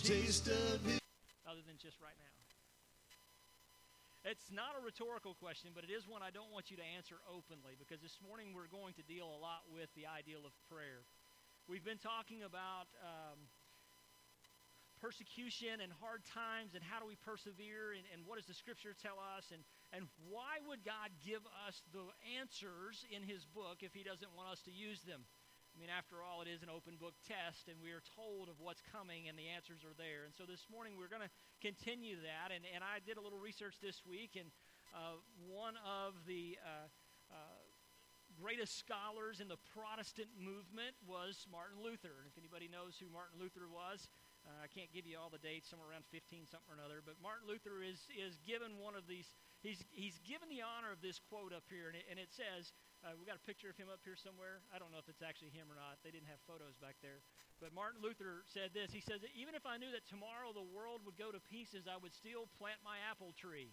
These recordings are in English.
taste of other than just right now? It's not a rhetorical question, but it is one I don't want you to answer openly because this morning we're going to deal a lot with the ideal of prayer. We've been talking about um, persecution and hard times and how do we persevere and, and what does the scripture tell us and, and why would God give us the answers in his book if he doesn't want us to use them? I mean, after all, it is an open book test, and we are told of what's coming, and the answers are there. And so this morning we're going to continue that. And, and I did a little research this week, and uh, one of the uh, uh, greatest scholars in the Protestant movement was Martin Luther. And if anybody knows who Martin Luther was, uh, I can't give you all the dates, somewhere around 15 something or another, but Martin Luther is, is given one of these, he's, he's given the honor of this quote up here, and it, and it says, uh, we got a picture of him up here somewhere. I don't know if it's actually him or not. They didn't have photos back there. But Martin Luther said this. He says, Even if I knew that tomorrow the world would go to pieces, I would still plant my apple tree.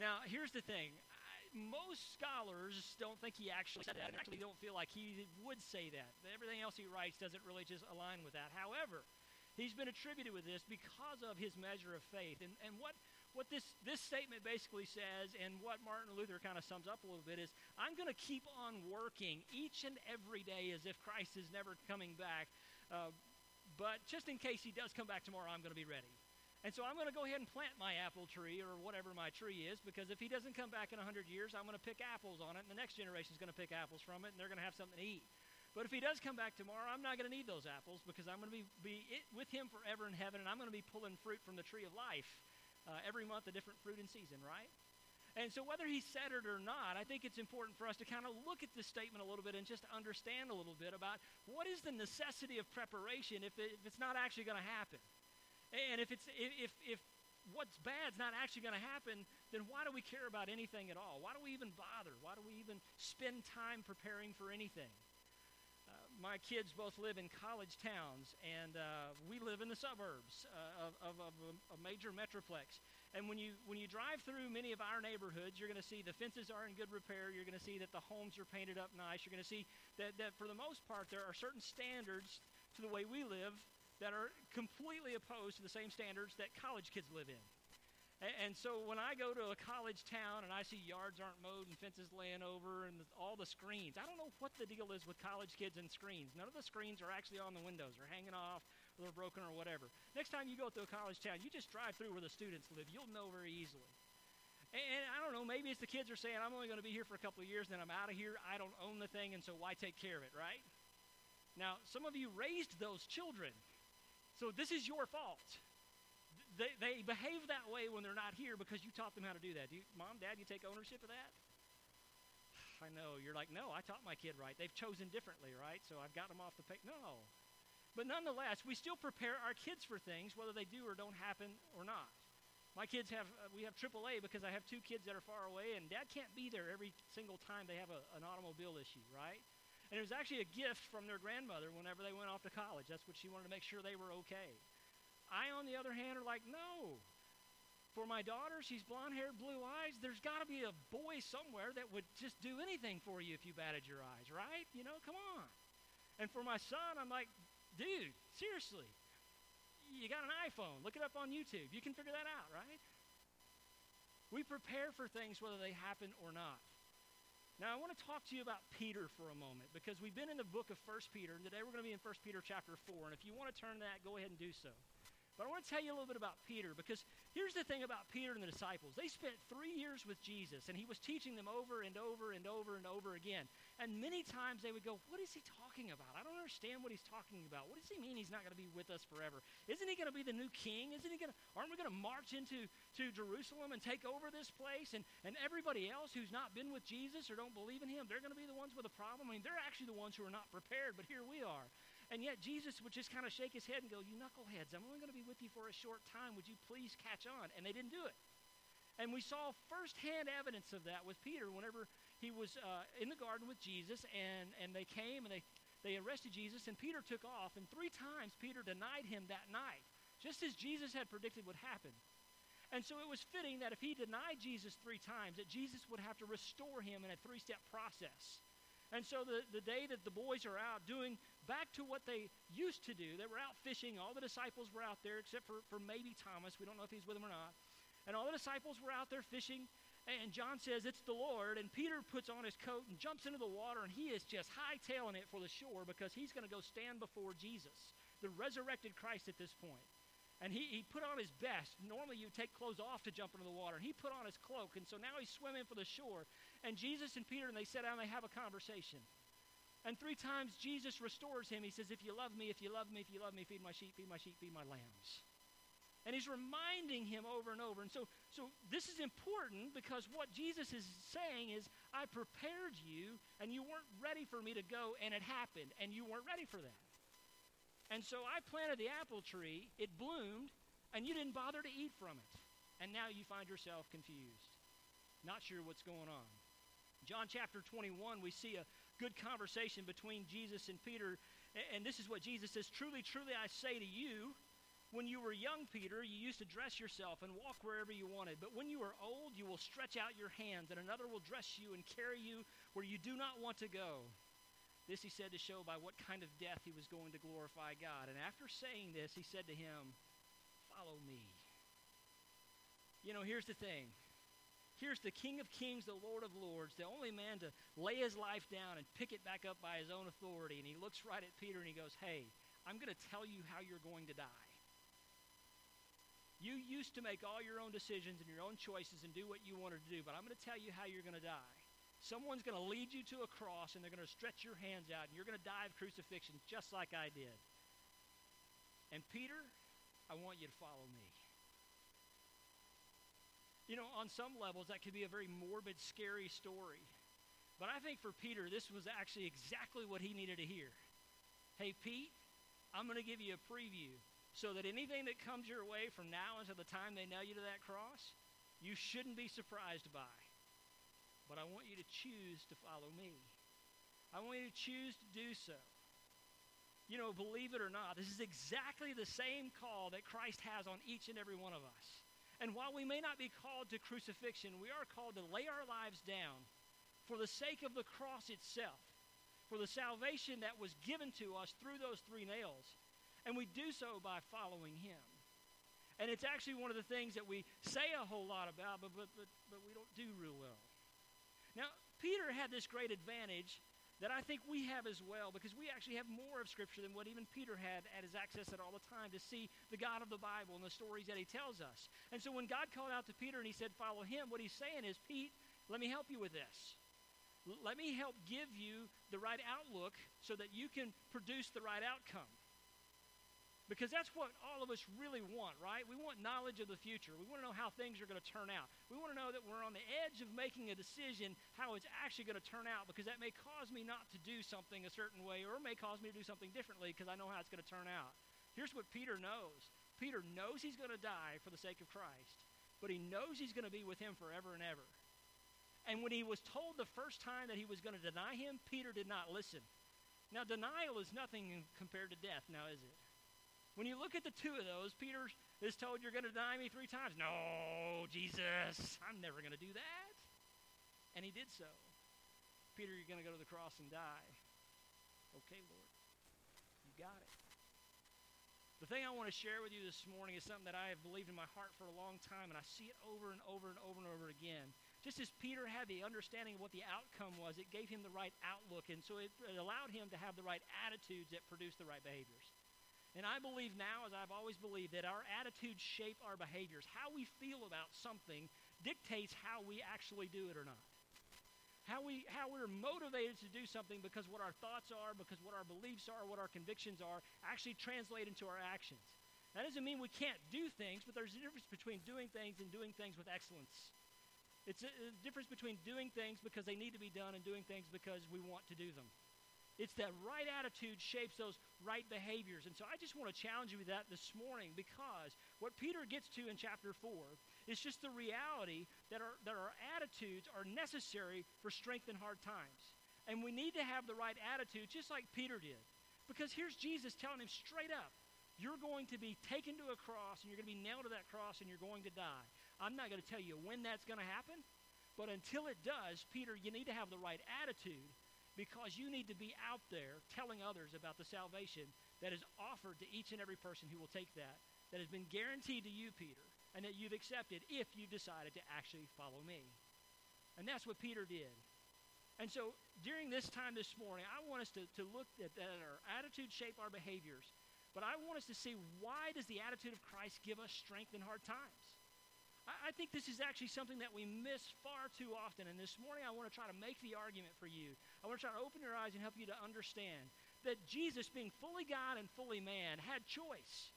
Now, here's the thing. I, most scholars don't think he actually said that, actually don't feel like he would say that. Everything else he writes doesn't really just align with that. However, He's been attributed with this because of his measure of faith. And, and what, what this, this statement basically says, and what Martin Luther kind of sums up a little bit, is I'm going to keep on working each and every day as if Christ is never coming back. Uh, but just in case he does come back tomorrow, I'm going to be ready. And so I'm going to go ahead and plant my apple tree or whatever my tree is because if he doesn't come back in 100 years, I'm going to pick apples on it, and the next generation is going to pick apples from it, and they're going to have something to eat. But if he does come back tomorrow, I'm not going to need those apples because I'm going to be, be with him forever in heaven and I'm going to be pulling fruit from the tree of life uh, every month, a different fruit in season, right? And so, whether he said it or not, I think it's important for us to kind of look at this statement a little bit and just understand a little bit about what is the necessity of preparation if, it, if it's not actually going to happen. And if, it's, if, if what's bad's not actually going to happen, then why do we care about anything at all? Why do we even bother? Why do we even spend time preparing for anything? My kids both live in college towns, and uh, we live in the suburbs uh, of, of, of a, a, major metroplex. And when you when you drive through many of our neighborhoods, you're going to see the fences are in good repair. You're going to see that the homes are painted up nice. You're going to see that, that for the most part there are certain standards to the way we live that are completely opposed to the same standards that college kids live in. And, so when I go to a college town and I see yards aren't mowed and fences laying over and all the screens, I don't know what the deal is with college kids and screens. None of the screens are actually on the windows. They're hanging off, or they're broken or whatever. Next time you go to a college town, you just drive through where the students live. You'll know very easily. And, and I don't know, maybe it's the kids are saying, I'm only going to be here for a couple of years, then I'm out of here. I don't own the thing, and so why take care of it, right? Now, some of you raised those children, so this is your fault they, they behave that way when they're not here because you taught them how to do that. Do you, Mom, Dad, you take ownership of that? I know. You're like, no, I taught my kid right. They've chosen differently, right? So I've got them off the page. No. But nonetheless, we still prepare our kids for things, whether they do or don't happen or not. My kids have, uh, we have AAA because I have two kids that are far away, and dad can't be there every single time they have a, an automobile issue, right? And it was actually a gift from their grandmother whenever they went off to college. That's what she wanted to make sure they were okay. I, on the other hand, are like, no. For my daughter, she's blonde haired, blue eyes. There's got to be a boy somewhere that would just do anything for you if you batted your eyes, right? You know, come on. And for my son, I'm like, dude, seriously, you got an iPhone. Look it up on YouTube. You can figure that out, right? We prepare for things whether they happen or not. Now, I want to talk to you about Peter for a moment because we've been in the book of 1 Peter, and today we're going to be in 1 Peter chapter 4. And if you want to turn that, go ahead and do so. But I want to tell you a little bit about Peter because here's the thing about Peter and the disciples. They spent three years with Jesus, and he was teaching them over and over and over and over again. And many times they would go, What is he talking about? I don't understand what he's talking about. What does he mean he's not going to be with us forever? Isn't he going to be the new king? Isn't he going to, aren't we going to march into to Jerusalem and take over this place? And, and everybody else who's not been with Jesus or don't believe in him, they're going to be the ones with a problem. I mean, they're actually the ones who are not prepared, but here we are. And yet Jesus would just kind of shake his head and go, You knuckleheads, I'm only going to be with you for a short time. Would you please catch on? And they didn't do it. And we saw firsthand evidence of that with Peter whenever he was uh, in the garden with Jesus, and, and they came and they, they arrested Jesus, and Peter took off. And three times Peter denied him that night, just as Jesus had predicted would happen. And so it was fitting that if he denied Jesus three times, that Jesus would have to restore him in a three step process. And so the, the day that the boys are out doing back to what they used to do. They were out fishing. All the disciples were out there, except for, for maybe Thomas. We don't know if he's with them or not. And all the disciples were out there fishing. And John says, It's the Lord. And Peter puts on his coat and jumps into the water, and he is just hightailing it for the shore because he's going to go stand before Jesus, the resurrected Christ at this point. And he, he put on his best. Normally, you take clothes off to jump into the water. And he put on his cloak. And so now he's swimming for the shore. And Jesus and Peter, and they sit down and they have a conversation. And three times Jesus restores him. He says, If you love me, if you love me, if you love me, feed my sheep, feed my sheep, feed my lambs. And he's reminding him over and over. And so, so this is important because what Jesus is saying is, I prepared you, and you weren't ready for me to go, and it happened, and you weren't ready for that. And so I planted the apple tree, it bloomed, and you didn't bother to eat from it. And now you find yourself confused, not sure what's going on. John chapter 21, we see a good conversation between Jesus and Peter. And this is what Jesus says Truly, truly, I say to you, when you were young, Peter, you used to dress yourself and walk wherever you wanted. But when you are old, you will stretch out your hands, and another will dress you and carry you where you do not want to go. This he said to show by what kind of death he was going to glorify God. And after saying this, he said to him, Follow me. You know, here's the thing. Here's the King of Kings, the Lord of Lords, the only man to lay his life down and pick it back up by his own authority. And he looks right at Peter and he goes, Hey, I'm going to tell you how you're going to die. You used to make all your own decisions and your own choices and do what you wanted to do, but I'm going to tell you how you're going to die. Someone's going to lead you to a cross and they're going to stretch your hands out and you're going to die of crucifixion just like I did. And Peter, I want you to follow me. You know, on some levels, that could be a very morbid, scary story. But I think for Peter, this was actually exactly what he needed to hear. Hey, Pete, I'm going to give you a preview so that anything that comes your way from now until the time they nail you to that cross, you shouldn't be surprised by but I want you to choose to follow me. I want you to choose to do so. You know, believe it or not, this is exactly the same call that Christ has on each and every one of us. And while we may not be called to crucifixion, we are called to lay our lives down for the sake of the cross itself, for the salvation that was given to us through those three nails. And we do so by following Him. And it's actually one of the things that we say a whole lot about, but, but, but, but we don't do real well. Now, Peter had this great advantage that I think we have as well because we actually have more of Scripture than what even Peter had at his access at all the time to see the God of the Bible and the stories that he tells us. And so when God called out to Peter and he said, Follow him, what he's saying is, Pete, let me help you with this. let me help give you the right outlook so that you can produce the right outcome. Because that's what all of us really want, right? We want knowledge of the future. We want to know how things are going to turn out. We want to know that we're on the edge of making a decision how it's actually going to turn out because that may cause me not to do something a certain way or may cause me to do something differently because I know how it's going to turn out. Here's what Peter knows Peter knows he's going to die for the sake of Christ, but he knows he's going to be with him forever and ever. And when he was told the first time that he was going to deny him, Peter did not listen. Now, denial is nothing compared to death, now is it? When you look at the two of those, Peter is told, You're going to deny me three times. No, Jesus, I'm never going to do that. And he did so. Peter, you're going to go to the cross and die. Okay, Lord. You got it. The thing I want to share with you this morning is something that I have believed in my heart for a long time, and I see it over and over and over and over again. Just as Peter had the understanding of what the outcome was, it gave him the right outlook, and so it, it allowed him to have the right attitudes that produced the right behaviors. And I believe now, as I've always believed, that our attitudes shape our behaviors. How we feel about something dictates how we actually do it or not. How, we, how we're motivated to do something because what our thoughts are, because what our beliefs are, what our convictions are, actually translate into our actions. That doesn't mean we can't do things, but there's a difference between doing things and doing things with excellence. It's a, a difference between doing things because they need to be done and doing things because we want to do them. It's that right attitude shapes those right behaviors. And so I just want to challenge you with that this morning because what Peter gets to in chapter 4 is just the reality that our, that our attitudes are necessary for strength in hard times. And we need to have the right attitude just like Peter did. Because here's Jesus telling him straight up, you're going to be taken to a cross and you're going to be nailed to that cross and you're going to die. I'm not going to tell you when that's going to happen, but until it does, Peter, you need to have the right attitude because you need to be out there telling others about the salvation that is offered to each and every person who will take that, that has been guaranteed to you, Peter, and that you've accepted if you've decided to actually follow me. And that's what Peter did. And so during this time this morning, I want us to, to look at that our attitudes shape our behaviors. But I want us to see why does the attitude of Christ give us strength in hard times? I, I think this is actually something that we miss far too often. And this morning I want to try to make the argument for you. I want to try to open your eyes and help you to understand that Jesus, being fully God and fully man, had choice.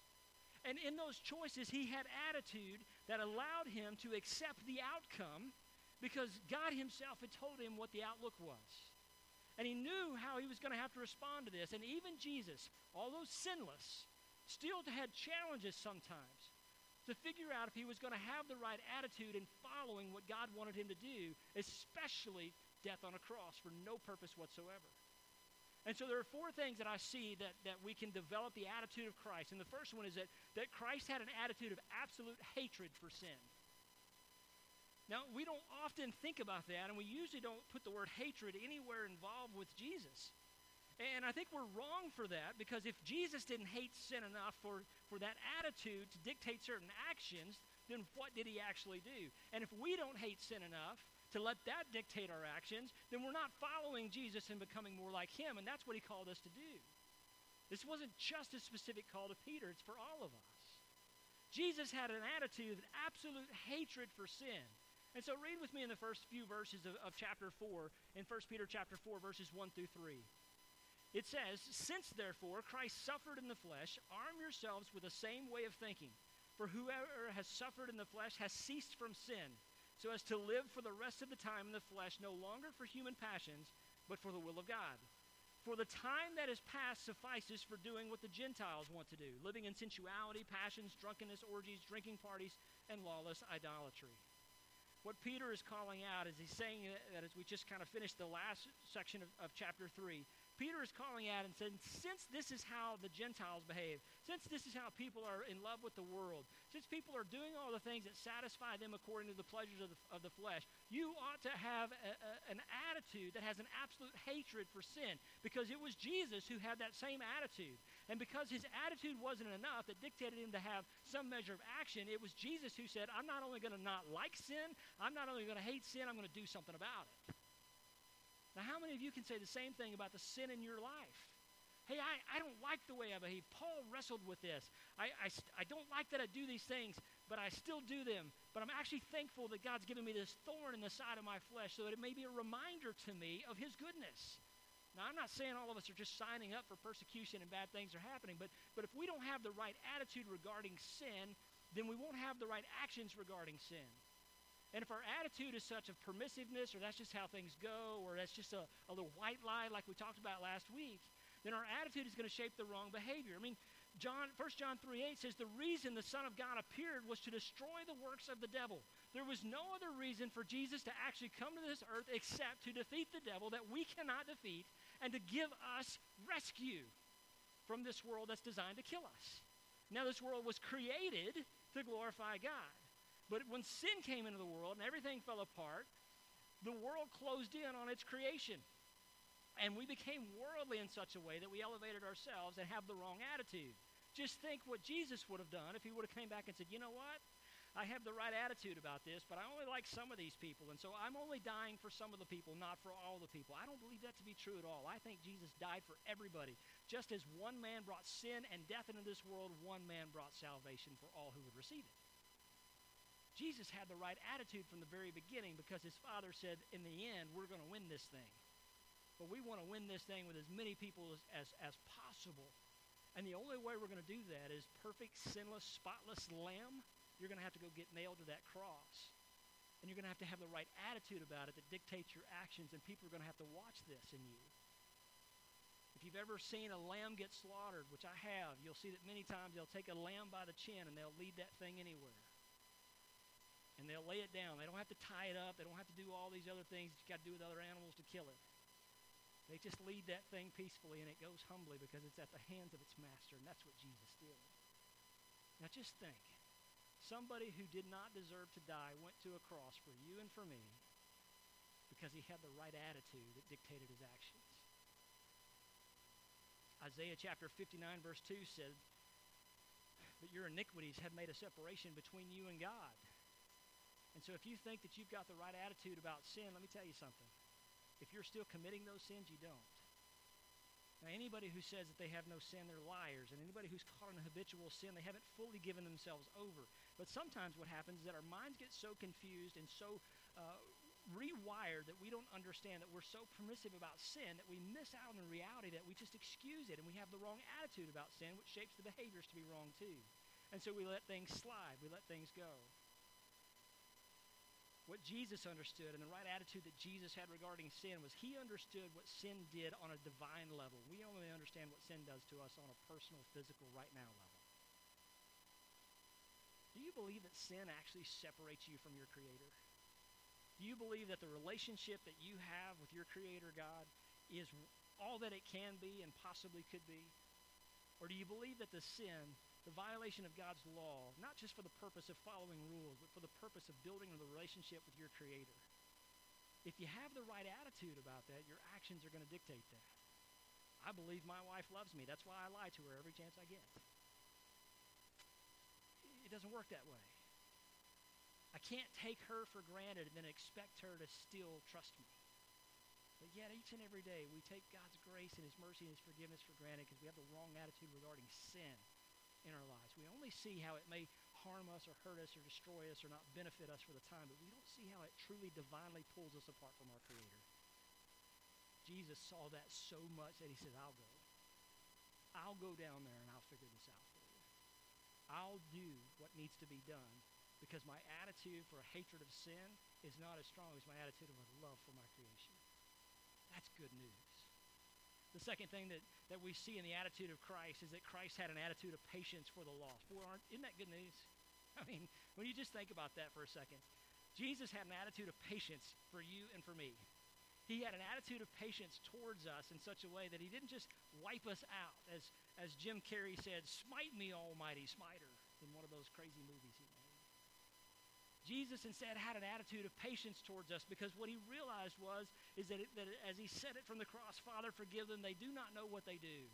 And in those choices, he had attitude that allowed him to accept the outcome because God himself had told him what the outlook was. And he knew how he was going to have to respond to this. And even Jesus, although sinless, still had challenges sometimes to figure out if he was going to have the right attitude in following what God wanted him to do, especially death on a cross for no purpose whatsoever. And so there are four things that I see that, that we can develop the attitude of Christ. And the first one is that, that Christ had an attitude of absolute hatred for sin. Now, we don't often think about that, and we usually don't put the word hatred anywhere involved with Jesus. And I think we're wrong for that because if Jesus didn't hate sin enough for, for that attitude to dictate certain actions, then what did he actually do? And if we don't hate sin enough to let that dictate our actions, then we're not following Jesus and becoming more like him, and that's what he called us to do. This wasn't just a specific call to Peter, it's for all of us. Jesus had an attitude of absolute hatred for sin. And so read with me in the first few verses of, of chapter 4, in 1 Peter chapter 4, verses 1 through 3. It says, Since therefore Christ suffered in the flesh, arm yourselves with the same way of thinking. For whoever has suffered in the flesh has ceased from sin, so as to live for the rest of the time in the flesh, no longer for human passions, but for the will of God. For the time that is past suffices for doing what the Gentiles want to do, living in sensuality, passions, drunkenness, orgies, drinking parties, and lawless idolatry what Peter is calling out is he's saying that as we just kind of finished the last section of, of chapter 3, Peter is calling out and saying, since this is how the Gentiles behave, since this is how people are in love with the world, since people are doing all the things that satisfy them according to the pleasures of the, of the flesh, you ought to have a, a, an attitude that has an absolute hatred for sin because it was Jesus who had that same attitude. And because his attitude wasn't enough that dictated him to have some measure of action, it was Jesus who said, I'm not only going to not like sin, I'm not only going to hate sin, I'm going to do something about it. Now, how many of you can say the same thing about the sin in your life? Hey, I, I don't like the way I behave. Paul wrestled with this. I, I, I don't like that I do these things, but I still do them. But I'm actually thankful that God's given me this thorn in the side of my flesh so that it may be a reminder to me of His goodness. Now, I'm not saying all of us are just signing up for persecution and bad things are happening, but, but if we don't have the right attitude regarding sin, then we won't have the right actions regarding sin. And if our attitude is such of permissiveness, or that's just how things go, or that's just a, a little white lie like we talked about last week, then our attitude is going to shape the wrong behavior. I mean, John, 1 John 3 8 says, The reason the Son of God appeared was to destroy the works of the devil. There was no other reason for Jesus to actually come to this earth except to defeat the devil that we cannot defeat and to give us rescue from this world that's designed to kill us. Now, this world was created to glorify God. But when sin came into the world and everything fell apart, the world closed in on its creation. And we became worldly in such a way that we elevated ourselves and have the wrong attitude. Just think what Jesus would have done if he would have came back and said, you know what? I have the right attitude about this, but I only like some of these people, and so I'm only dying for some of the people, not for all the people. I don't believe that to be true at all. I think Jesus died for everybody. Just as one man brought sin and death into this world, one man brought salvation for all who would receive it. Jesus had the right attitude from the very beginning because his father said, in the end, we're going to win this thing. But we want to win this thing with as many people as, as, as possible. And the only way we're going to do that is perfect, sinless, spotless lamb. You're going to have to go get nailed to that cross. And you're going to have to have the right attitude about it that dictates your actions, and people are going to have to watch this in you. If you've ever seen a lamb get slaughtered, which I have, you'll see that many times they'll take a lamb by the chin and they'll lead that thing anywhere and they'll lay it down. They don't have to tie it up. They don't have to do all these other things that you got to do with other animals to kill it. They just lead that thing peacefully, and it goes humbly because it's at the hands of its master, and that's what Jesus did. Now just think. Somebody who did not deserve to die went to a cross for you and for me because he had the right attitude that dictated his actions. Isaiah chapter 59, verse 2 said, But your iniquities have made a separation between you and God. And so if you think that you've got the right attitude about sin, let me tell you something. If you're still committing those sins, you don't. Now, anybody who says that they have no sin, they're liars. And anybody who's caught in a habitual sin, they haven't fully given themselves over. But sometimes what happens is that our minds get so confused and so uh, rewired that we don't understand that we're so permissive about sin that we miss out on the reality that we just excuse it and we have the wrong attitude about sin, which shapes the behaviors to be wrong too. And so we let things slide, we let things go what Jesus understood and the right attitude that Jesus had regarding sin was he understood what sin did on a divine level. We only understand what sin does to us on a personal, physical, right now level. Do you believe that sin actually separates you from your Creator? Do you believe that the relationship that you have with your Creator God is all that it can be and possibly could be? Or do you believe that the sin the violation of God's law, not just for the purpose of following rules, but for the purpose of building the relationship with your Creator. If you have the right attitude about that, your actions are going to dictate that. I believe my wife loves me. That's why I lie to her every chance I get. It doesn't work that way. I can't take her for granted and then expect her to still trust me. But yet, each and every day, we take God's grace and His mercy and His forgiveness for granted because we have the wrong attitude regarding sin in our lives. We only see how it may harm us or hurt us or destroy us or not benefit us for the time, but we don't see how it truly divinely pulls us apart from our Creator. Jesus saw that so much that he said, I'll go. I'll go down there and I'll figure this out for you. I'll do what needs to be done because my attitude for a hatred of sin is not as strong as my attitude of love for my creation. That's good news. The second thing that, that we see in the attitude of Christ is that Christ had an attitude of patience for the lost. Boy, isn't that good news? I mean, when you just think about that for a second, Jesus had an attitude of patience for you and for me. He had an attitude of patience towards us in such a way that he didn't just wipe us out, as, as Jim Carrey said, smite me, almighty smiter, in one of those crazy movies he made. Jesus instead had an attitude of patience towards us because what he realized was is that, it, that as he said it from the cross, Father, forgive them, they do not know what they do.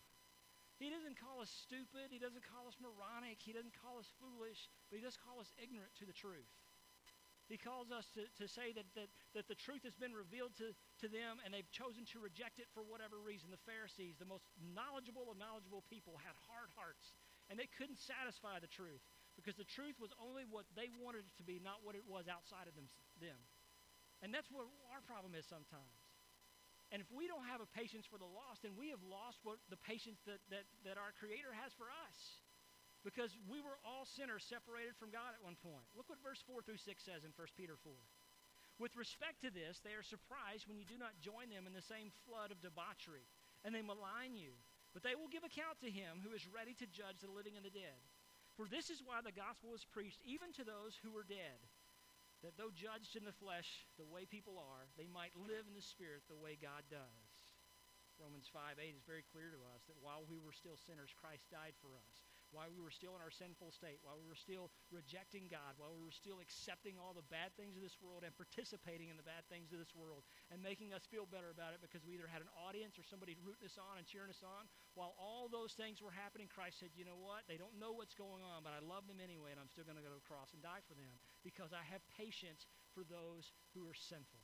He doesn't call us stupid. He doesn't call us moronic. He doesn't call us foolish, but he does call us ignorant to the truth. He calls us to, to say that, that, that the truth has been revealed to, to them and they've chosen to reject it for whatever reason. The Pharisees, the most knowledgeable of knowledgeable people, had hard hearts and they couldn't satisfy the truth because the truth was only what they wanted it to be, not what it was outside of them. them. And that's what our problem is sometimes. And if we don't have a patience for the lost, then we have lost what the patience that, that, that our Creator has for us. Because we were all sinners separated from God at one point. Look what verse 4 through 6 says in 1 Peter 4. With respect to this, they are surprised when you do not join them in the same flood of debauchery, and they malign you. But they will give account to him who is ready to judge the living and the dead. For this is why the gospel was preached even to those who were dead, that though judged in the flesh the way people are, they might live in the spirit the way God does. Romans 5 8 is very clear to us that while we were still sinners, Christ died for us while we were still in our sinful state, while we were still rejecting God, while we were still accepting all the bad things of this world and participating in the bad things of this world and making us feel better about it because we either had an audience or somebody rooting us on and cheering us on. While all those things were happening, Christ said, You know what? They don't know what's going on, but I love them anyway, and I'm still going to go to the cross and die for them because I have patience for those who are sinful.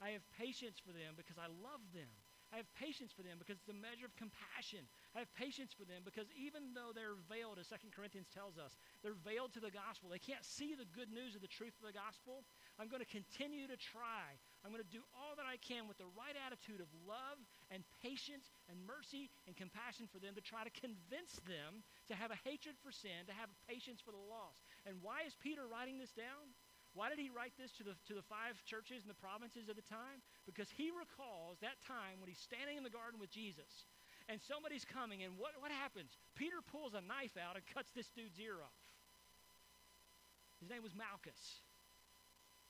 I have patience for them because I love them. I have patience for them because it's a measure of compassion. Have patience for them because even though they're veiled, as 2 Corinthians tells us, they're veiled to the gospel. They can't see the good news of the truth of the gospel. I'm going to continue to try. I'm going to do all that I can with the right attitude of love and patience and mercy and compassion for them to try to convince them to have a hatred for sin, to have patience for the lost. And why is Peter writing this down? Why did he write this to the, to the five churches in the provinces of the time? Because he recalls that time when he's standing in the garden with Jesus and somebody's coming, and what, what happens? Peter pulls a knife out and cuts this dude's ear off. His name was Malchus.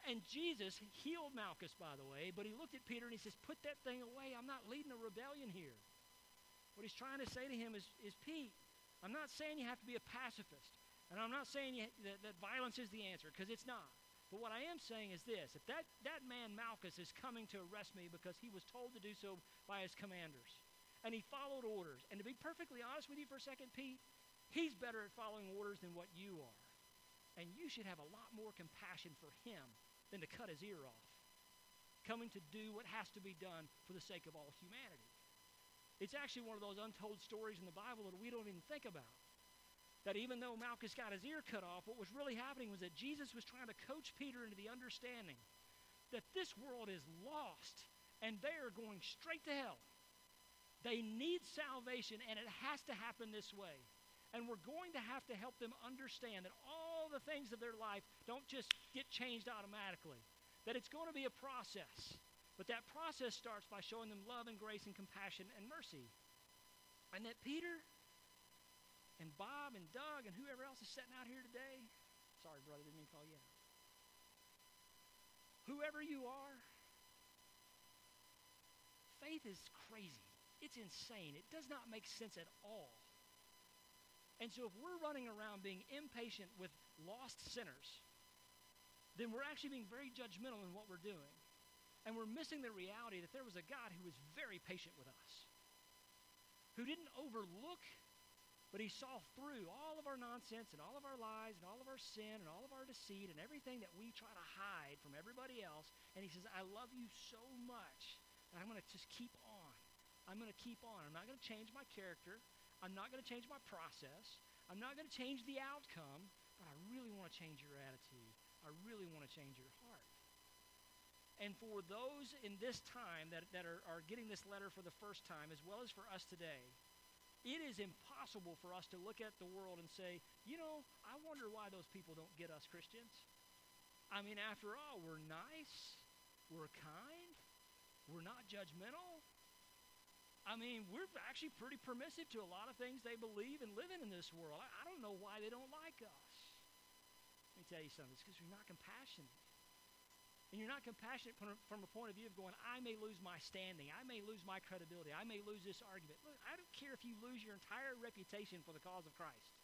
And Jesus healed Malchus, by the way, but he looked at Peter and he says, Put that thing away. I'm not leading a rebellion here. What he's trying to say to him is, is Pete, I'm not saying you have to be a pacifist. And I'm not saying you, that, that violence is the answer, because it's not. But what I am saying is this if that, that man Malchus is coming to arrest me because he was told to do so by his commanders, and he followed orders. And to be perfectly honest with you for a second, Pete, he's better at following orders than what you are. And you should have a lot more compassion for him than to cut his ear off, coming to do what has to be done for the sake of all humanity. It's actually one of those untold stories in the Bible that we don't even think about. That even though Malchus got his ear cut off, what was really happening was that Jesus was trying to coach Peter into the understanding that this world is lost and they are going straight to hell. They need salvation, and it has to happen this way. And we're going to have to help them understand that all the things of their life don't just get changed automatically, that it's going to be a process. But that process starts by showing them love and grace and compassion and mercy. And that Peter and Bob and Doug and whoever else is sitting out here today, sorry, brother, didn't mean to call you out. Whoever you are, faith is crazy. It's insane. It does not make sense at all. And so if we're running around being impatient with lost sinners, then we're actually being very judgmental in what we're doing. And we're missing the reality that there was a God who was very patient with us, who didn't overlook, but he saw through all of our nonsense and all of our lies and all of our sin and all of our deceit and everything that we try to hide from everybody else. And he says, I love you so much that I'm going to just keep on. I'm going to keep on. I'm not going to change my character. I'm not going to change my process. I'm not going to change the outcome, but I really want to change your attitude. I really want to change your heart. And for those in this time that, that are, are getting this letter for the first time, as well as for us today, it is impossible for us to look at the world and say, you know, I wonder why those people don't get us Christians. I mean, after all, we're nice, we're kind, we're not judgmental. I mean, we're actually pretty permissive to a lot of things they believe and live in in this world. I, I don't know why they don't like us. Let me tell you something. It's because we're not compassionate. And you're not compassionate from, from a point of view of going, I may lose my standing. I may lose my credibility. I may lose this argument. Look, I don't care if you lose your entire reputation for the cause of Christ.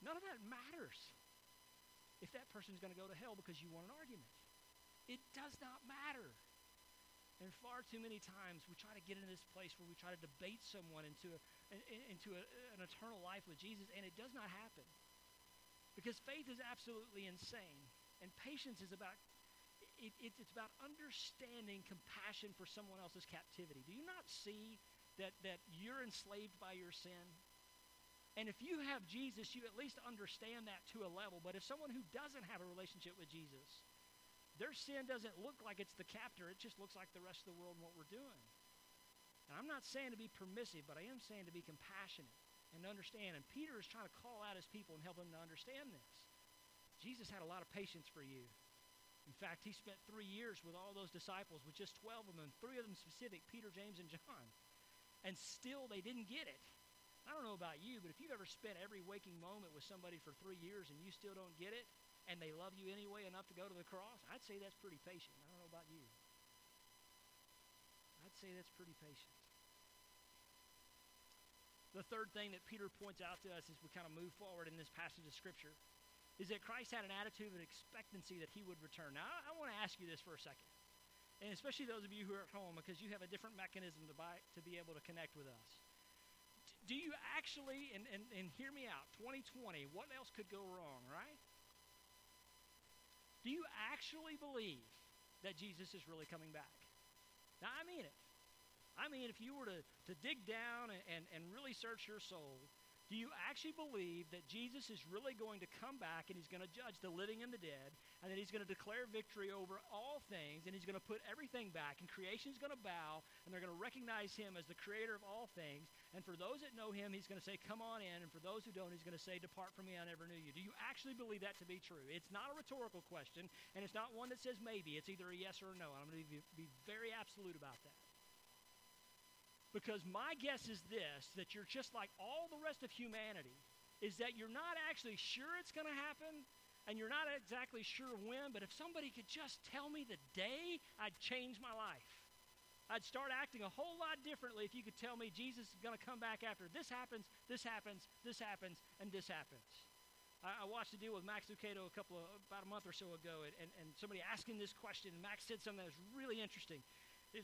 None of that matters if that person's going to go to hell because you want an argument. It does not matter. And far too many times we try to get into this place where we try to debate someone into, a, into a, an eternal life with Jesus, and it does not happen. Because faith is absolutely insane. And patience is about it, it, it's about understanding compassion for someone else's captivity. Do you not see that, that you're enslaved by your sin? And if you have Jesus, you at least understand that to a level. But if someone who doesn't have a relationship with Jesus, their sin doesn't look like it's the captor, it just looks like the rest of the world and what we're doing. And I'm not saying to be permissive, but I am saying to be compassionate and understand. And Peter is trying to call out his people and help them to understand this. Jesus had a lot of patience for you. In fact, he spent three years with all those disciples, with just 12 of them, three of them specific Peter, James, and John. And still they didn't get it. I don't know about you, but if you've ever spent every waking moment with somebody for three years and you still don't get it, and they love you anyway enough to go to the cross, I'd say that's pretty patient. I don't know about you. I'd say that's pretty patient. The third thing that Peter points out to us as we kind of move forward in this passage of Scripture is that Christ had an attitude of expectancy that he would return. Now, I, want to ask you this for a second, and especially those of you who are at home, because you have a different mechanism to, buy, to be able to connect with us. Do you actually, and, and, and hear me out, 2020, what else could go wrong, right? Actually believe that Jesus is really coming back? Now, I mean it. I mean, if you were to, to dig down and, and, and really search your soul, do you actually believe that Jesus is really going to come back and he's going to judge the living and the dead, and that he's going to declare victory over all things, and he's going to put everything back, and creation's going to bow, and they're going to recognize him as the creator of all things, and for those that know him, he's going to say, Come on in, and for those who don't, he's going to say, Depart from me, I never knew you. Do you actually believe that to be true? It's not a rhetorical question, and it's not one that says maybe. It's either a yes or a no. I'm going to be, be very absolute about that. Because my guess is this that you're just like all the rest of humanity, is that you're not actually sure it's going to happen, and you're not exactly sure when, but if somebody could just tell me the day, I'd change my life. I'd start acting a whole lot differently if you could tell me Jesus is going to come back after this happens, this happens, this happens, and this happens. I, I watched a deal with Max Lucado a couple of, about a month or so ago, and, and, and somebody asking this question, and Max said something that was really interesting.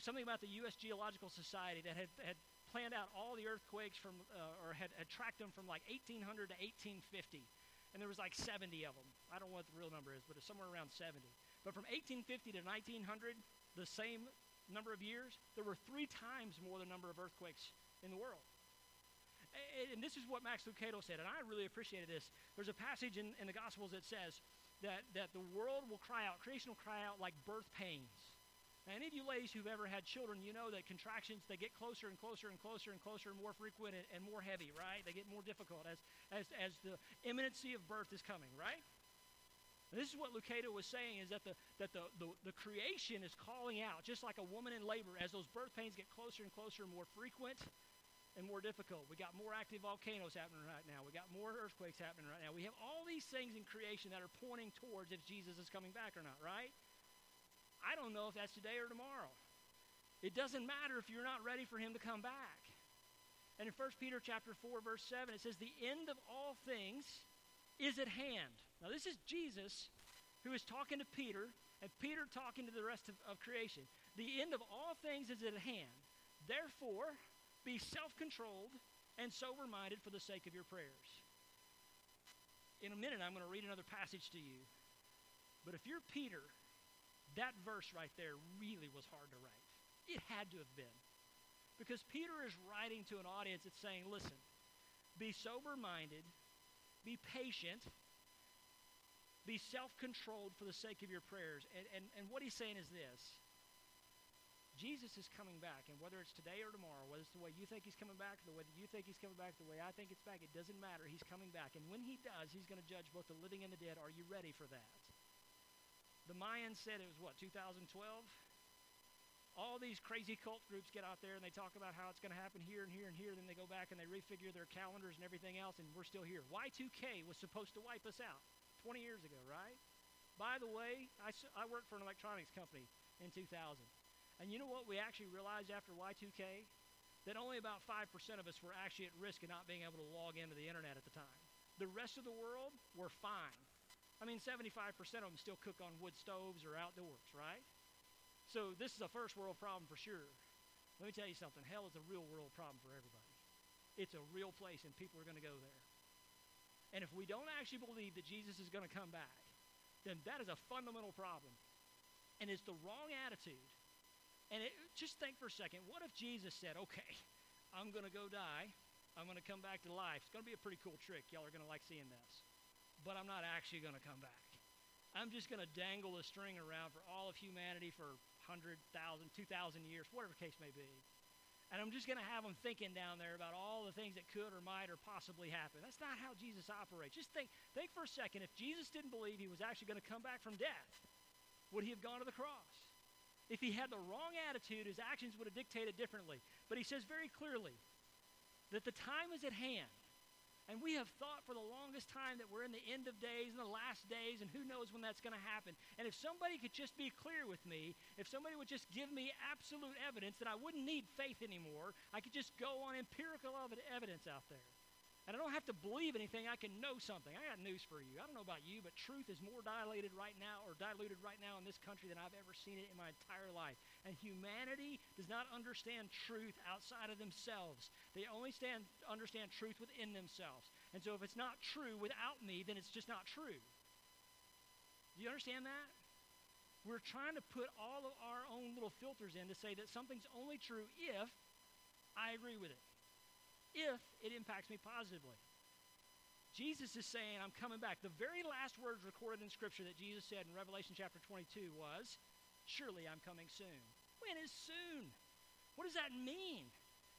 Something about the U.S. Geological Society that had, had planned out all the earthquakes from, uh, or had, had tracked them from like 1800 to 1850. And there was like 70 of them. I don't know what the real number is, but it's somewhere around 70. But from 1850 to 1900, the same number of years, there were three times more the number of earthquakes in the world. And this is what Max Lucado said, and I really appreciated this. There's a passage in, in the Gospels that says that, that the world will cry out, creation will cry out like birth pains now, any of you ladies who've ever had children, you know that contractions, they get closer and closer and closer and closer and more frequent and, and more heavy, right? They get more difficult as, as, as the imminency of birth is coming, right? And this is what Lucado was saying is that, the, that the, the, the creation is calling out, just like a woman in labor, as those birth pains get closer and closer and more frequent and more difficult. We got more active volcanoes happening right now. We got more earthquakes happening right now. We have all these things in creation that are pointing towards if Jesus is coming back or not, right? I don't know if that's today or tomorrow. It doesn't matter if you're not ready for him to come back. And in 1 Peter chapter 4 verse 7 it says the end of all things is at hand. Now this is Jesus who is talking to Peter and Peter talking to the rest of, of creation. The end of all things is at hand. Therefore, be self-controlled and sober-minded for the sake of your prayers. In a minute I'm going to read another passage to you. But if you're Peter that verse right there really was hard to write. It had to have been. Because Peter is writing to an audience that's saying, listen, be sober minded, be patient, be self controlled for the sake of your prayers. And, and, and what he's saying is this Jesus is coming back, and whether it's today or tomorrow, whether it's the way you think he's coming back, the way you think he's coming back, the way I think it's back, it doesn't matter. He's coming back. And when he does, he's going to judge both the living and the dead. Are you ready for that? The Mayans said it was what, 2012? All these crazy cult groups get out there and they talk about how it's going to happen here and here and here. Then they go back and they refigure their calendars and everything else, and we're still here. Y2K was supposed to wipe us out 20 years ago, right? By the way, I, I worked for an electronics company in 2000. And you know what we actually realized after Y2K? That only about 5% of us were actually at risk of not being able to log into the internet at the time. The rest of the world were fine. I mean, 75% of them still cook on wood stoves or outdoors, right? So this is a first world problem for sure. Let me tell you something hell is a real world problem for everybody. It's a real place, and people are going to go there. And if we don't actually believe that Jesus is going to come back, then that is a fundamental problem. And it's the wrong attitude. And it, just think for a second what if Jesus said, okay, I'm going to go die, I'm going to come back to life? It's going to be a pretty cool trick. Y'all are going to like seeing this but I'm not actually going to come back. I'm just going to dangle a string around for all of humanity for 100,000, 2,000 years, whatever case may be. And I'm just going to have them thinking down there about all the things that could or might or possibly happen. That's not how Jesus operates. Just think, think for a second if Jesus didn't believe he was actually going to come back from death, would he have gone to the cross? If he had the wrong attitude, his actions would have dictated differently. But he says very clearly that the time is at hand and we have thought for the longest time that we're in the end of days and the last days, and who knows when that's going to happen. And if somebody could just be clear with me, if somebody would just give me absolute evidence, that I wouldn't need faith anymore. I could just go on empirical evidence out there. And I don't have to believe anything. I can know something. I got news for you. I don't know about you, but truth is more dilated right now or diluted right now in this country than I've ever seen it in my entire life. And humanity does not understand truth outside of themselves. They only stand, understand truth within themselves. And so if it's not true without me, then it's just not true. Do you understand that? We're trying to put all of our own little filters in to say that something's only true if I agree with it if it impacts me positively. Jesus is saying, I'm coming back. The very last words recorded in Scripture that Jesus said in Revelation chapter 22 was, Surely I'm coming soon. When is soon? What does that mean?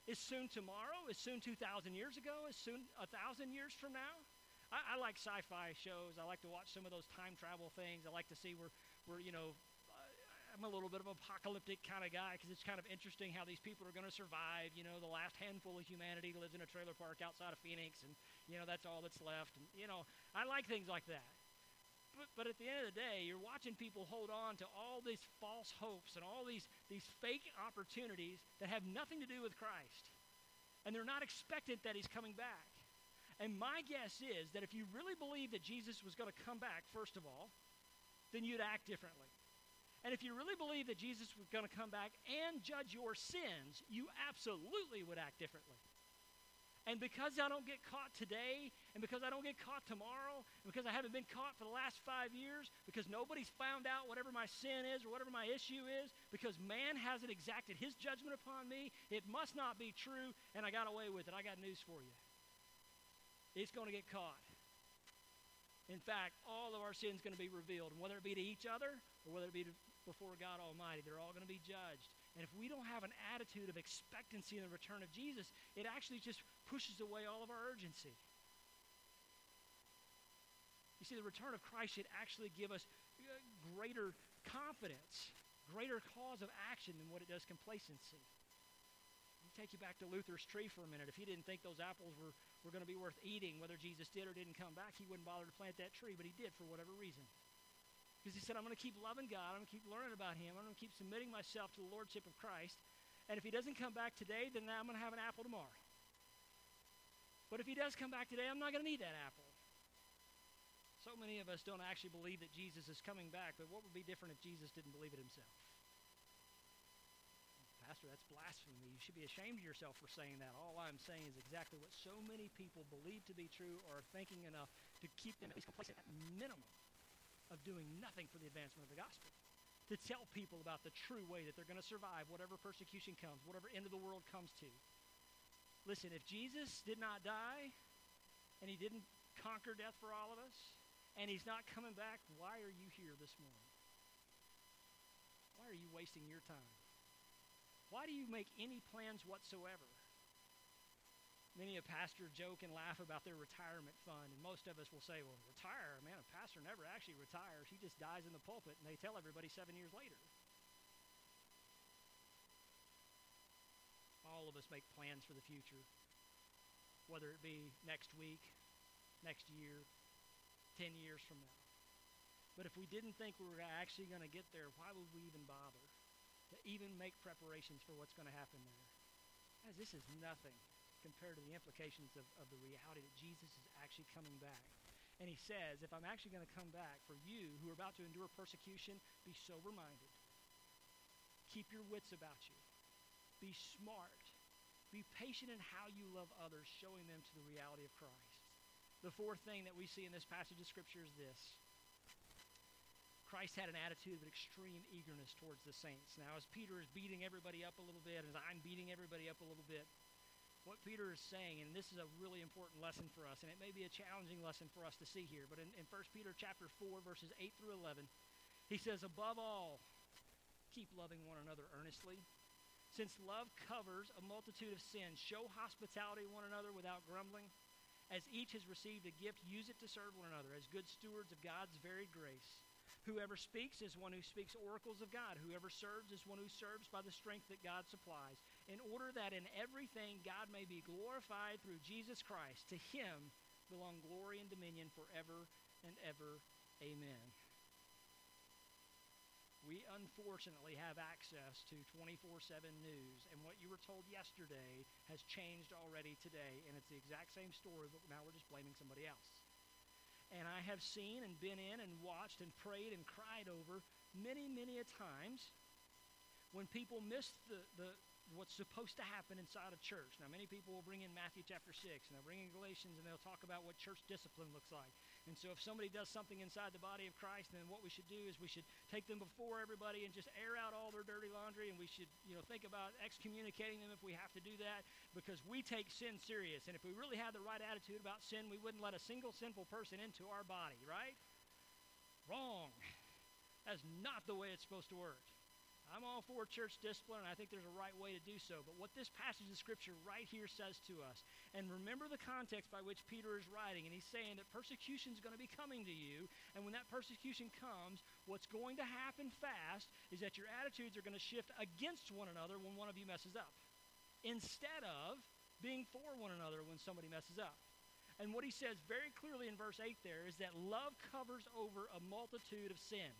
Is soon tomorrow? Is soon 2,000 years ago? Is soon 1,000 years from now? I, I like sci fi shows. I like to watch some of those time travel things. I like to see where, where you know, I'm a little bit of apocalyptic kind of guy because it's kind of interesting how these people are going to survive. You know, the last handful of humanity lives in a trailer park outside of Phoenix, and you know that's all that's left. And you know, I like things like that. But, but at the end of the day, you're watching people hold on to all these false hopes and all these these fake opportunities that have nothing to do with Christ, and they're not expectant that He's coming back. And my guess is that if you really believe that Jesus was going to come back, first of all, then you'd act differently. And if you really believe that Jesus was going to come back and judge your sins, you absolutely would act differently. And because I don't get caught today, and because I don't get caught tomorrow, and because I haven't been caught for the last five years, because nobody's found out whatever my sin is or whatever my issue is, because man hasn't exacted his judgment upon me, it must not be true, and I got away with it. I got news for you. It's going to get caught. In fact, all of our sins going to be revealed, whether it be to each other or whether it be to, before God Almighty, they're all going to be judged. And if we don't have an attitude of expectancy in the return of Jesus, it actually just pushes away all of our urgency. You see, the return of Christ should actually give us uh, greater confidence, greater cause of action than what it does complacency. Let me take you back to Luther's tree for a minute. If he didn't think those apples were, were going to be worth eating, whether Jesus did or didn't come back, he wouldn't bother to plant that tree, but he did for whatever reason. Because he said, I'm going to keep loving God. I'm going to keep learning about Him. I'm going to keep submitting myself to the Lordship of Christ. And if He doesn't come back today, then I'm going to have an apple tomorrow. But if He does come back today, I'm not going to need that apple. So many of us don't actually believe that Jesus is coming back, but what would be different if Jesus didn't believe it himself? Pastor, that's blasphemy. You should be ashamed of yourself for saying that. All I'm saying is exactly what so many people believe to be true or are thinking enough to keep them at least complacent at minimum of doing nothing for the advancement of the gospel. To tell people about the true way that they're going to survive whatever persecution comes, whatever end of the world comes to. Listen, if Jesus did not die and he didn't conquer death for all of us, and he's not coming back, why are you here this morning? Why are you wasting your time? Why do you make any plans whatsoever? Many a pastor joke and laugh about their retirement fund, and most of us will say, well, retire? Man, a pastor never actually retires. He just dies in the pulpit, and they tell everybody seven years later. All of us make plans for the future, whether it be next week, next year, 10 years from now. But if we didn't think we were actually going to get there, why would we even bother to even make preparations for what's going to happen there? Guys, this is nothing compared to the implications of, of the reality that Jesus is actually coming back. And he says, if I'm actually going to come back for you who are about to endure persecution, be sober minded. Keep your wits about you. Be smart. Be patient in how you love others, showing them to the reality of Christ. The fourth thing that we see in this passage of Scripture is this Christ had an attitude of extreme eagerness towards the saints. Now, as Peter is beating everybody up a little bit, as I'm beating everybody up a little bit, what Peter is saying, and this is a really important lesson for us, and it may be a challenging lesson for us to see here, but in, in 1 Peter chapter 4, verses 8 through 11, he says, Above all, keep loving one another earnestly. Since love covers a multitude of sins, show hospitality to one another without grumbling. As each has received a gift, use it to serve one another as good stewards of God's varied grace. Whoever speaks is one who speaks oracles of God. Whoever serves is one who serves by the strength that God supplies, in order that in everything God may be glorified through Jesus Christ. To him belong glory and dominion forever and ever. Amen. We unfortunately have access to 24 7 news, and what you were told yesterday has changed already today, and it's the exact same story, but now we're just blaming somebody else. And I have seen and been in and watched and prayed and cried over many, many a times when people miss the, the, what's supposed to happen inside a church. Now, many people will bring in Matthew chapter 6, and they'll bring in Galatians, and they'll talk about what church discipline looks like. And so, if somebody does something inside the body of Christ, then what we should do is we should take them before everybody and just air out all their dirty laundry, and we should, you know, think about excommunicating them if we have to do that, because we take sin serious. And if we really had the right attitude about sin, we wouldn't let a single sinful person into our body, right? Wrong. That's not the way it's supposed to work. I'm all for church discipline, and I think there's a right way to do so. But what this passage of Scripture right here says to us, and remember the context by which Peter is writing, and he's saying that persecution is going to be coming to you, and when that persecution comes, what's going to happen fast is that your attitudes are going to shift against one another when one of you messes up, instead of being for one another when somebody messes up. And what he says very clearly in verse 8 there is that love covers over a multitude of sin.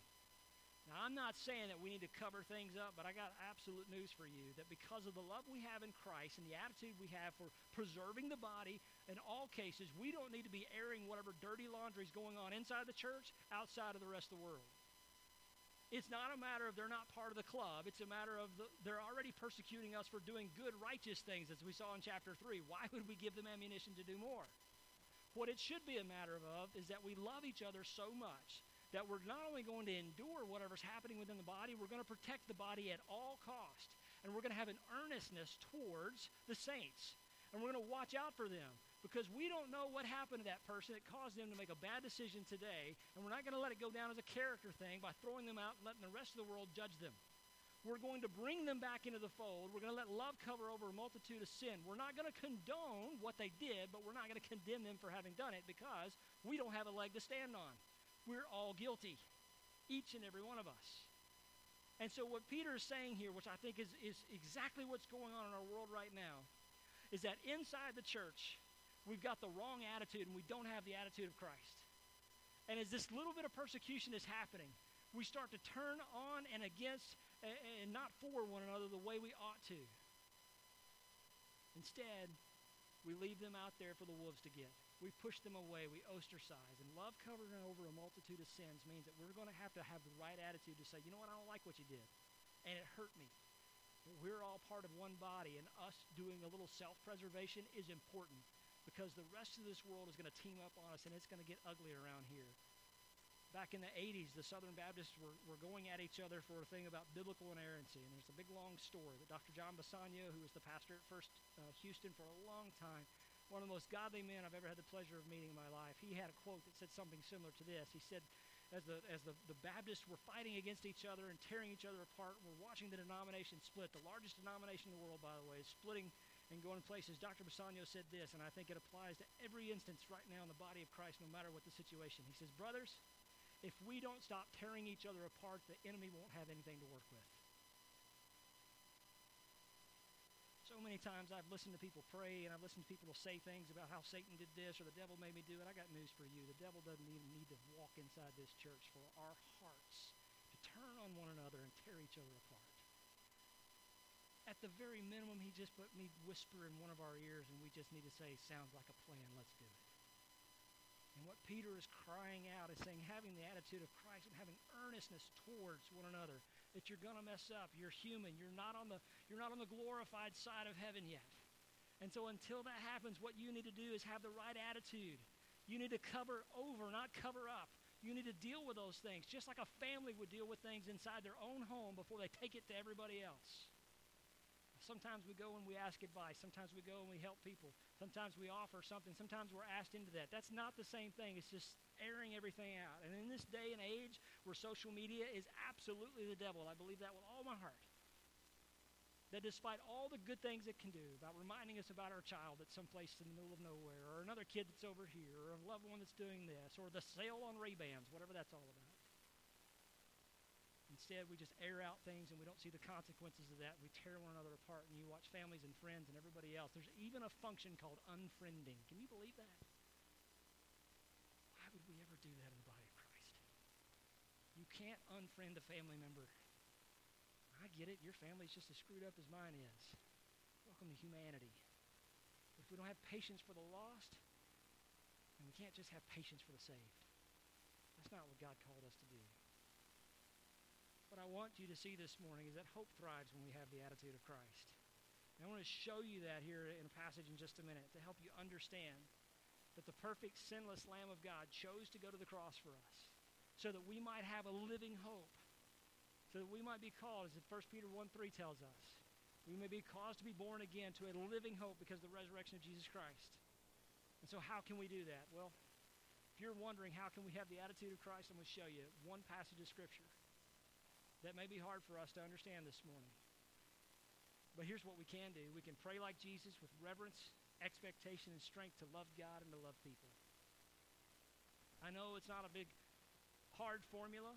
Now, I'm not saying that we need to cover things up, but I got absolute news for you that because of the love we have in Christ and the attitude we have for preserving the body, in all cases, we don't need to be airing whatever dirty laundry is going on inside the church outside of the rest of the world. It's not a matter of they're not part of the club. It's a matter of the, they're already persecuting us for doing good, righteous things, as we saw in chapter 3. Why would we give them ammunition to do more? What it should be a matter of is that we love each other so much that we're not only going to endure whatever's happening within the body, we're going to protect the body at all cost. And we're going to have an earnestness towards the saints. And we're going to watch out for them because we don't know what happened to that person that caused them to make a bad decision today, and we're not going to let it go down as a character thing by throwing them out and letting the rest of the world judge them. We're going to bring them back into the fold. We're going to let love cover over a multitude of sin. We're not going to condone what they did, but we're not going to condemn them for having done it because we don't have a leg to stand on. We're all guilty, each and every one of us. And so, what Peter is saying here, which I think is, is exactly what's going on in our world right now, is that inside the church, we've got the wrong attitude and we don't have the attitude of Christ. And as this little bit of persecution is happening, we start to turn on and against and not for one another the way we ought to. Instead, we leave them out there for the wolves to get. We push them away. We ostracize. And love covering over a multitude of sins means that we're going to have to have the right attitude to say, you know what, I don't like what you did. And it hurt me. We're all part of one body, and us doing a little self preservation is important because the rest of this world is going to team up on us and it's going to get ugly around here. Back in the 80s, the Southern Baptists were, were going at each other for a thing about biblical inerrancy. And there's a big long story that Dr. John Bisagno, who was the pastor at First uh, Houston for a long time, one of the most godly men I've ever had the pleasure of meeting in my life, he had a quote that said something similar to this. He said, as the, as the, the Baptists were fighting against each other and tearing each other apart, we're watching the denomination split. The largest denomination in the world, by the way, is splitting and going places. Dr. Bisagno said this, and I think it applies to every instance right now in the body of Christ, no matter what the situation. He says, Brothers, if we don't stop tearing each other apart, the enemy won't have anything to work with. So many times I've listened to people pray and I've listened to people say things about how Satan did this or the devil made me do it. I got news for you. The devil doesn't even need to walk inside this church for our hearts to turn on one another and tear each other apart at the very minimum, he just put me whisper in one of our ears, and we just need to say, sounds like a plan, let's do it. And what Peter is crying out is saying, having the attitude of Christ and having earnestness towards one another, that you're going to mess up. You're human. You're not, on the, you're not on the glorified side of heaven yet. And so until that happens, what you need to do is have the right attitude. You need to cover over, not cover up. You need to deal with those things, just like a family would deal with things inside their own home before they take it to everybody else. Sometimes we go and we ask advice. Sometimes we go and we help people. Sometimes we offer something. Sometimes we're asked into that. That's not the same thing. It's just airing everything out. And in this day and age where social media is absolutely the devil, I believe that with all my heart. That despite all the good things it can do about reminding us about our child that's someplace in the middle of nowhere, or another kid that's over here, or a loved one that's doing this, or the sale on Ray-Bans, whatever that's all about. Instead, we just air out things and we don't see the consequences of that. We tear one another apart, and you watch families and friends and everybody else. There's even a function called unfriending. Can you believe that? Why would we ever do that in the body of Christ? You can't unfriend a family member. I get it. Your family's just as screwed up as mine is. Welcome to humanity. But if we don't have patience for the lost, then we can't just have patience for the saved. That's not what God called us to do. What I want you to see this morning is that hope thrives when we have the attitude of Christ. And I want to show you that here in a passage in just a minute to help you understand that the perfect, sinless Lamb of God chose to go to the cross for us so that we might have a living hope, so that we might be called, as 1 Peter 1 3 tells us, we may be caused to be born again to a living hope because of the resurrection of Jesus Christ. And so, how can we do that? Well, if you're wondering how can we have the attitude of Christ, I'm going to show you one passage of Scripture that may be hard for us to understand this morning. But here's what we can do we can pray like Jesus with reverence, expectation, and strength to love God and to love people. I know it's not a big, hard formula,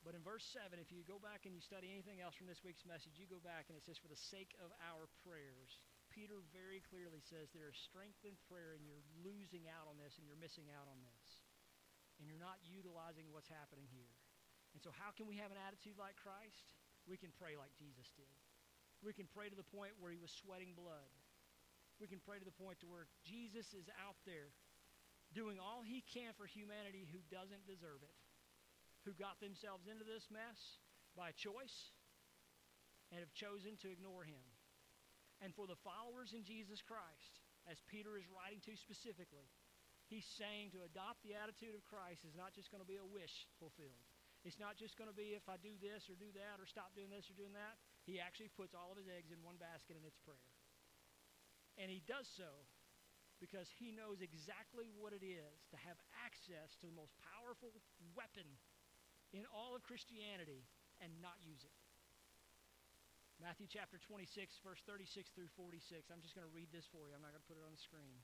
but in verse 7, if you go back and you study anything else from this week's message, you go back and it says, for the sake of our prayers. Peter very clearly says there is strength in prayer and you're losing out on this and you're missing out on this. And you're not utilizing what's happening here. And so, how can we have an attitude like Christ? We can pray like Jesus did. We can pray to the point where he was sweating blood. We can pray to the point to where Jesus is out there doing all he can for humanity who doesn't deserve it. who got themselves into this mess by choice and have chosen to ignore him. And for the followers in Jesus Christ, as Peter is writing to specifically, he's saying to adopt the attitude of Christ is not just going to be a wish fulfilled. It's not just going to be if I do this or do that or stop doing this or doing that. He actually puts all of his eggs in one basket and it's prayer. And he does so because he knows exactly what it is to have access to the most powerful weapon in all of Christianity and not use it. Matthew chapter 26, verse 36 through 46. I'm just going to read this for you. I'm not going to put it on the screen.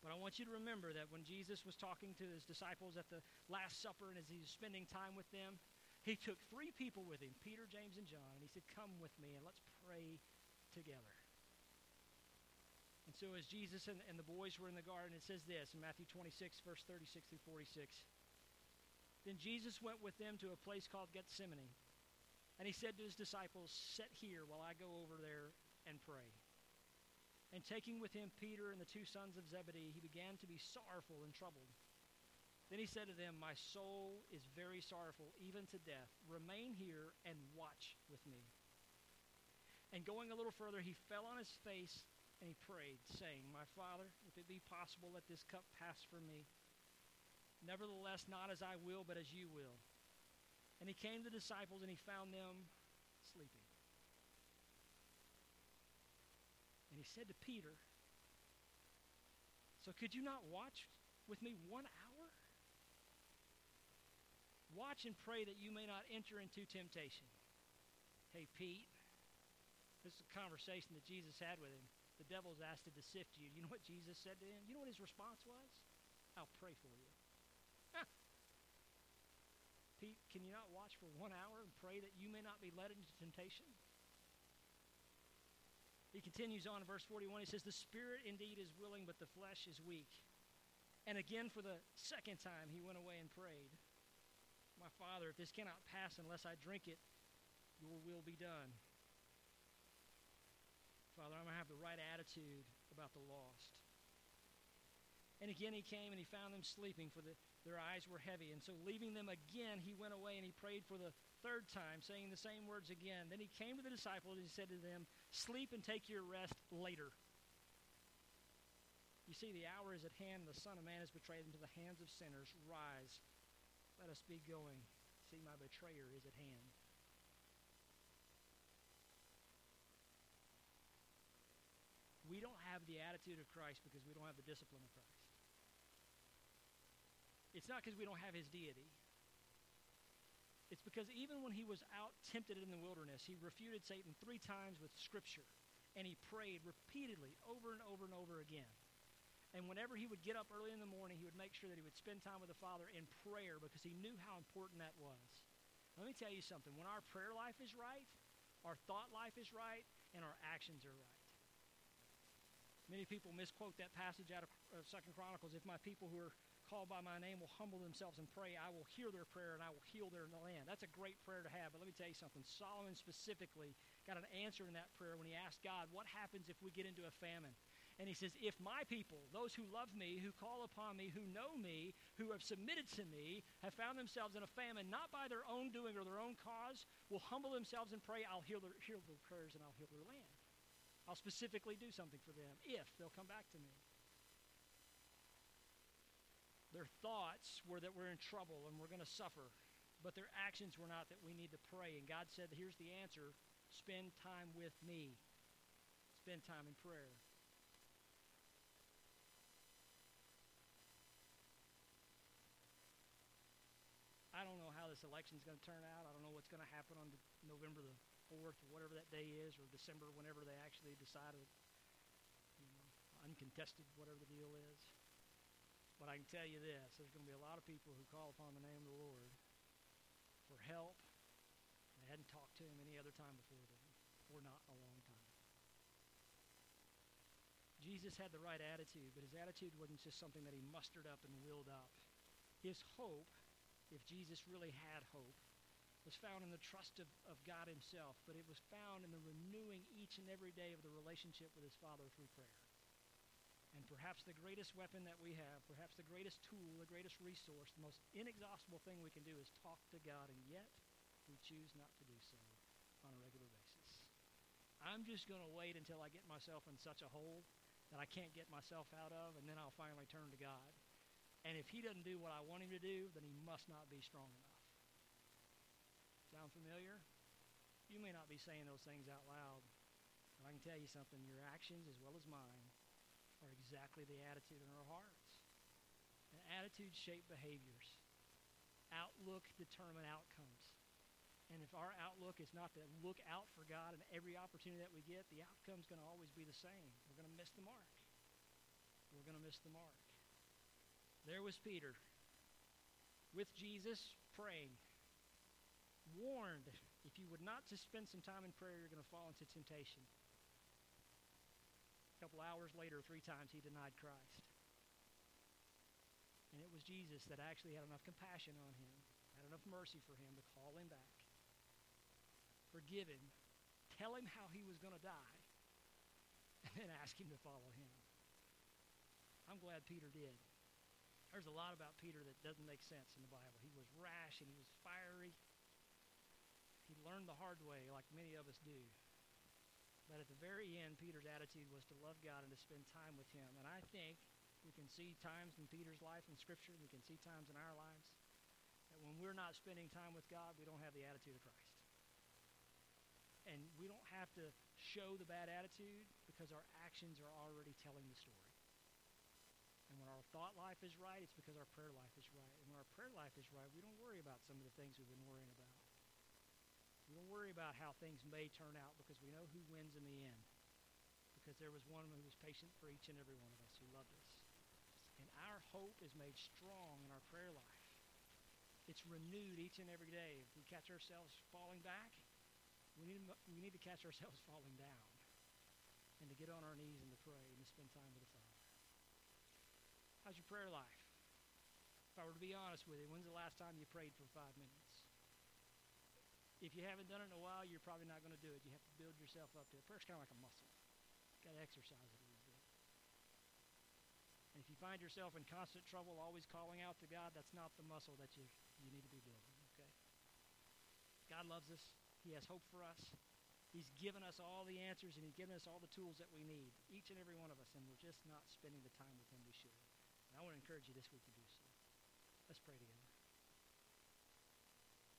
But I want you to remember that when Jesus was talking to his disciples at the Last Supper and as he was spending time with them, he took three people with him Peter, James, and John. And he said, Come with me and let's pray together. And so, as Jesus and, and the boys were in the garden, it says this in Matthew 26, verse 36 through 46. Then Jesus went with them to a place called Gethsemane. And he said to his disciples, Sit here while I go over there and pray. And taking with him Peter and the two sons of Zebedee, he began to be sorrowful and troubled. Then he said to them, My soul is very sorrowful, even to death. Remain here and watch with me. And going a little further, he fell on his face and he prayed, saying, My Father, if it be possible, let this cup pass from me. Nevertheless, not as I will, but as you will. And he came to the disciples and he found them sleeping. And he said to Peter, So could you not watch with me one hour? Watch and pray that you may not enter into temptation. Hey, Pete, this is a conversation that Jesus had with him. The devil's asked to sift you. You know what Jesus said to him? You know what his response was? I'll pray for you. Pete, can you not watch for one hour and pray that you may not be led into temptation? He continues on in verse 41. He says, The spirit indeed is willing, but the flesh is weak. And again, for the second time, he went away and prayed, My Father, if this cannot pass unless I drink it, your will be done. Father, I'm going to have the right attitude about the lost. And again he came and he found them sleeping, for the, their eyes were heavy. And so, leaving them again, he went away and he prayed for the third time, saying the same words again. Then he came to the disciples and he said to them, Sleep and take your rest later. You see, the hour is at hand, the Son of Man is betrayed into the hands of sinners. Rise, let us be going. See, my betrayer is at hand. We don't have the attitude of Christ because we don't have the discipline of Christ. It's not because we don't have his deity. It's because even when he was out tempted in the wilderness, he refuted Satan three times with Scripture. And he prayed repeatedly over and over and over again. And whenever he would get up early in the morning, he would make sure that he would spend time with the Father in prayer because he knew how important that was. Let me tell you something. When our prayer life is right, our thought life is right, and our actions are right. Many people misquote that passage out of Second Chronicles. If my people who are called by my name will humble themselves and pray, I will hear their prayer and I will heal their land. That's a great prayer to have. But let me tell you something. Solomon specifically got an answer in that prayer when he asked God, What happens if we get into a famine? And he says, If my people, those who love me, who call upon me, who know me, who have submitted to me, have found themselves in a famine, not by their own doing or their own cause, will humble themselves and pray, I'll heal their, heal their prayers and I'll heal their land. I'll specifically do something for them if they'll come back to me. Their thoughts were that we're in trouble and we're going to suffer, but their actions were not that we need to pray. And God said, Here's the answer spend time with me, spend time in prayer. I don't know how this election is going to turn out. I don't know what's going to happen on November the 4th, or whatever that day is, or December, whenever they actually decide, you know, uncontested, whatever the deal is. But I can tell you this there's going to be a lot of people who call upon the name of the Lord for help. They hadn't talked to him any other time before then, or not a long time. Jesus had the right attitude, but his attitude wasn't just something that he mustered up and willed up. His hope, if Jesus really had hope, was found in the trust of, of God himself, but it was found in the renewing each and every day of the relationship with his Father through prayer. And perhaps the greatest weapon that we have, perhaps the greatest tool, the greatest resource, the most inexhaustible thing we can do is talk to God, and yet we choose not to do so on a regular basis. I'm just going to wait until I get myself in such a hole that I can't get myself out of, and then I'll finally turn to God. And if He doesn't do what I want Him to do, then He must not be strong enough. Sound familiar? You may not be saying those things out loud, but I can tell you something your actions, as well as mine, are exactly the attitude in our hearts. And attitudes shape behaviors. Outlook determine outcomes. And if our outlook is not to look out for God in every opportunity that we get, the outcome's going to always be the same. We're going to miss the mark. We're going to miss the mark. There was Peter with Jesus praying, warned if you would not just spend some time in prayer, you're going to fall into temptation couple hours later, three times he denied Christ. And it was Jesus that actually had enough compassion on him, had enough mercy for him to call him back, forgive him, tell him how he was going to die, and then ask him to follow him. I'm glad Peter did. There's a lot about Peter that doesn't make sense in the Bible. He was rash and he was fiery. He learned the hard way, like many of us do. But at the very end, Peter's attitude was to love God and to spend time with Him. And I think we can see times in Peter's life in Scripture, we can see times in our lives, that when we're not spending time with God, we don't have the attitude of Christ. And we don't have to show the bad attitude because our actions are already telling the story. And when our thought life is right, it's because our prayer life is right. And when our prayer life is right, we don't worry about some of the things we've been worrying about. We don't worry about how things may turn out because we know who wins in the end. Because there was one who was patient for each and every one of us who loved us. And our hope is made strong in our prayer life. It's renewed each and every day. If we catch ourselves falling back, we need, we need to catch ourselves falling down and to get on our knees and to pray and to spend time with the Father. How's your prayer life? If I were to be honest with you, when's the last time you prayed for five minutes? If you haven't done it in a while, you're probably not going to do it. You have to build yourself up to it. Prayer's kind of like a muscle. You've got to exercise it a little bit. And if you find yourself in constant trouble, always calling out to God, that's not the muscle that you, you need to be building, okay? God loves us. He has hope for us. He's given us all the answers and he's given us all the tools that we need, each and every one of us, and we're just not spending the time with him we should. And I want to encourage you this week to do so. Let's pray together.